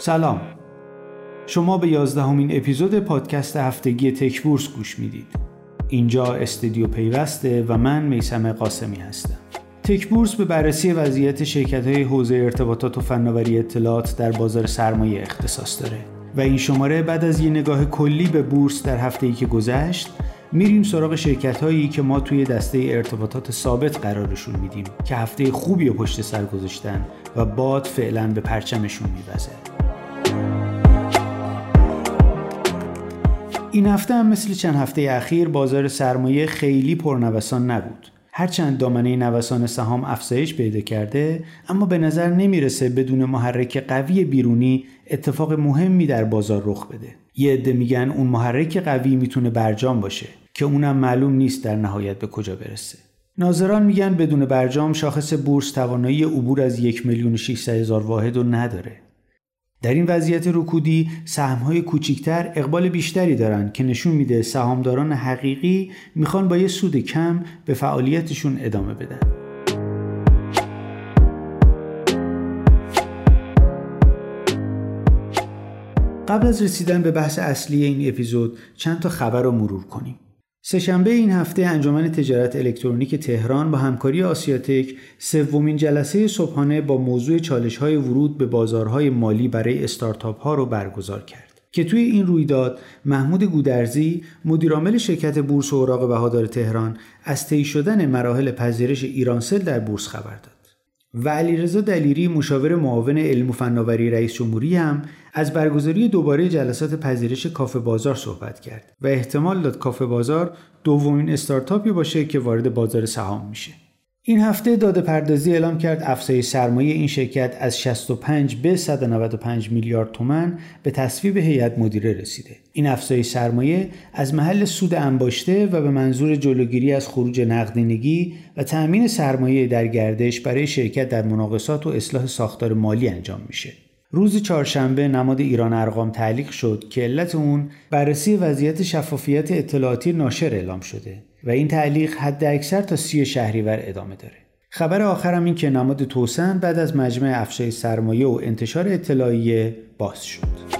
سلام. شما به یازدهمین اپیزود پادکست هفتگی تکبورس گوش می‌دید. اینجا استودیو پیوسته و من میسم قاسمی هستم. تکبورس به بررسی وضعیت شرکت های حوزه ارتباطات و فناوری اطلاعات در بازار سرمایه اختصاص داره و این شماره بعد از یه نگاه کلی به بورس در هفته ای که گذشت میریم سراغ شرکت هایی که ما توی دسته ارتباطات ثابت قرارشون میدیم که هفته خوبی و پشت سر گذاشتن و باد فعلا به پرچمشون میوزه. این هفته هم مثل چند هفته اخیر بازار سرمایه خیلی پرنوسان نبود. هرچند دامنه نوسان سهام افزایش پیدا کرده اما به نظر نمی‌رسه بدون محرک قوی بیرونی اتفاق مهمی در بازار رخ بده. یه عده میگن اون محرک قوی می‌تونه برجام باشه که اونم معلوم نیست در نهایت به کجا برسه. ناظران میگن بدون برجام شاخص بورس توانایی عبور از یک میلیون هزار واحد رو نداره. در این وضعیت رکودی سهم‌های کوچکتر اقبال بیشتری دارن که نشون میده سهامداران حقیقی می‌خوان با یه سود کم به فعالیتشون ادامه بدن. قبل از رسیدن به بحث اصلی این اپیزود چند تا خبر رو مرور کنیم. سهشنبه این هفته انجمن تجارت الکترونیک تهران با همکاری آسیاتک سومین جلسه صبحانه با موضوع چالش های ورود به بازارهای مالی برای استارتاپ ها رو برگزار کرد که توی این رویداد محمود گودرزی مدیرعامل شرکت بورس اوراق بهادار تهران از طی شدن مراحل پذیرش ایرانسل در بورس خبر داد. و علیرضا دلیری مشاور معاون علم و فناوری رئیس جمهوری هم از برگزاری دوباره جلسات پذیرش کافه بازار صحبت کرد و احتمال داد کافه بازار دومین استارتاپی باشه که وارد بازار سهام میشه. این هفته داده پردازی اعلام کرد افزایش سرمایه این شرکت از 65 به 195 میلیارد تومن به تصویب هیئت مدیره رسیده. این افزایش سرمایه از محل سود انباشته و به منظور جلوگیری از خروج نقدینگی و تأمین سرمایه در گردش برای شرکت در مناقصات و اصلاح ساختار مالی انجام میشه. روز چهارشنبه نماد ایران ارقام تعلیق شد که علت اون بررسی وضعیت شفافیت اطلاعاتی ناشر اعلام شده و این تعلیق حد اکثر تا سی شهریور ادامه داره. خبر آخرم این که نماد توسن بعد از مجمع افشای سرمایه و انتشار اطلاعیه باز شد.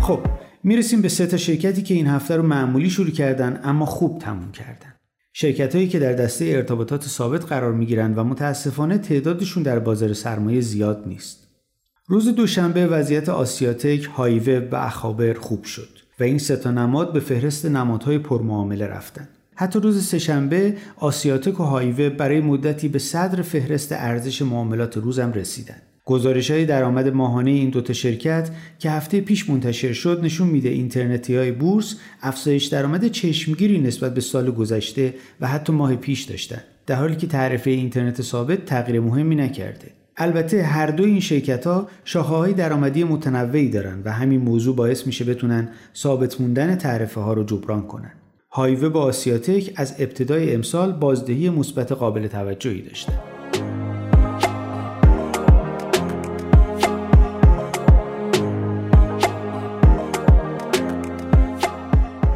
خب می‌رسیم به سه تا شرکتی که این هفته رو معمولی شروع کردن اما خوب تموم کردن. شرکت هایی که در دسته ارتباطات ثابت قرار می گیرند و متاسفانه تعدادشون در بازار سرمایه زیاد نیست. روز دوشنبه وضعیت آسیاتک، هایوه و اخابر خوب شد و این ستا نماد به فهرست نمادهای پرمعامله رفتن. حتی روز سهشنبه آسیاتک و هایوه برای مدتی به صدر فهرست ارزش معاملات روزم رسیدند. گزارش های درآمد ماهانه این دوتا شرکت که هفته پیش منتشر شد نشون میده اینترنتی های بورس افزایش درآمد چشمگیری نسبت به سال گذشته و حتی ماه پیش داشتن در حالی که تعرفه اینترنت ثابت تغییر مهمی نکرده البته هر دو این شرکت ها شاخه های درآمدی متنوعی دارن و همین موضوع باعث میشه بتونن ثابت موندن تعرفه ها رو جبران کنن هایوه با آسیاتک از ابتدای امسال بازدهی مثبت قابل توجهی داشته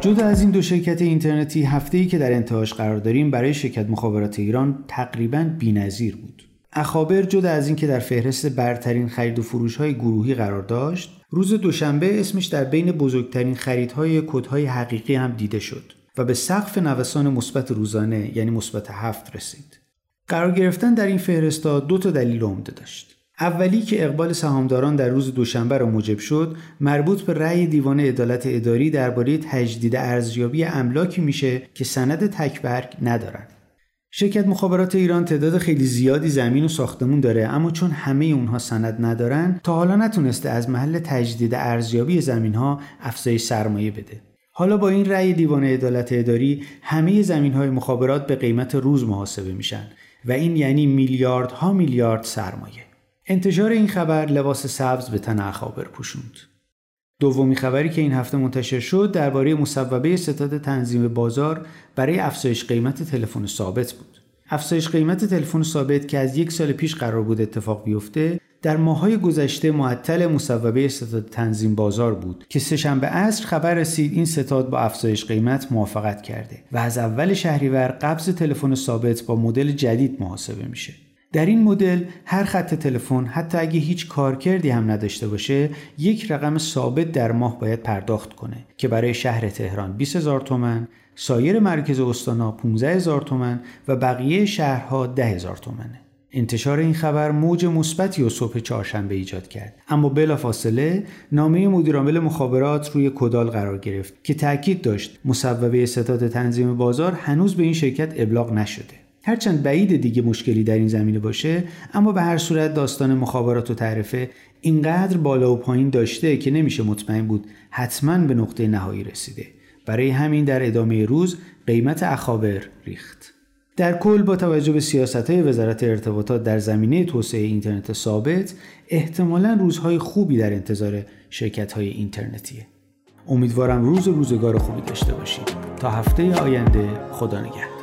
جدا از این دو شرکت اینترنتی هفته ای که در انتهاش قرار داریم برای شرکت مخابرات ایران تقریبا بی‌نظیر بود. اخابر جدا از اینکه در فهرست برترین خرید و فروش های گروهی قرار داشت، روز دوشنبه اسمش در بین بزرگترین خریدهای کدهای حقیقی هم دیده شد و به سقف نوسان مثبت روزانه یعنی مثبت هفت رسید. قرار گرفتن در این فهرستا دو تا دلیل عمده داشت. اولی که اقبال سهامداران در روز دوشنبه را موجب شد مربوط به رأی دیوان عدالت اداری درباره تجدید ارزیابی املاکی میشه که سند تکبرگ ندارن شرکت مخابرات ایران تعداد خیلی زیادی زمین و ساختمون داره اما چون همه اونها سند ندارن تا حالا نتونسته از محل تجدید ارزیابی زمین ها افزایش سرمایه بده حالا با این رأی دیوان عدالت اداری همه زمین های مخابرات به قیمت روز محاسبه میشن و این یعنی میلیاردها میلیارد سرمایه انتشار این خبر لباس سبز به تن اخابر پوشوند. دومی خبری که این هفته منتشر شد درباره مصوبه ستاد تنظیم بازار برای افزایش قیمت تلفن ثابت بود. افزایش قیمت تلفن ثابت که از یک سال پیش قرار بود اتفاق بیفته در ماهای گذشته معطل مصوبه ستاد تنظیم بازار بود که سهشنبه عصر خبر رسید این ستاد با افزایش قیمت موافقت کرده و از اول شهریور قبض تلفن ثابت با مدل جدید محاسبه میشه در این مدل هر خط تلفن حتی اگه هیچ کارکردی هم نداشته باشه یک رقم ثابت در ماه باید پرداخت کنه که برای شهر تهران 20 هزار تومن سایر مرکز استانا 15 هزار تومن و بقیه شهرها 10 هزار تومنه. انتشار این خبر موج مثبتی و صبح چهارشنبه ایجاد کرد. اما بلافاصله نامه مدیرعامل مخابرات روی کدال قرار گرفت که تاکید داشت مصوبه ستاد تنظیم بازار هنوز به این شرکت ابلاغ نشده. هرچند بعید دیگه مشکلی در این زمینه باشه اما به هر صورت داستان مخابرات و تعرفه اینقدر بالا و پایین داشته که نمیشه مطمئن بود حتما به نقطه نهایی رسیده. برای همین در ادامه روز قیمت اخابر ریخت. در کل با توجه به سیاست های وزارت ارتباطات در زمینه توسعه اینترنت ثابت احتمالا روزهای خوبی در انتظار شرکت های اینترنتیه. امیدوارم روز روزگار خوبی داشته باشید. تا هفته آینده خدا نگهدار.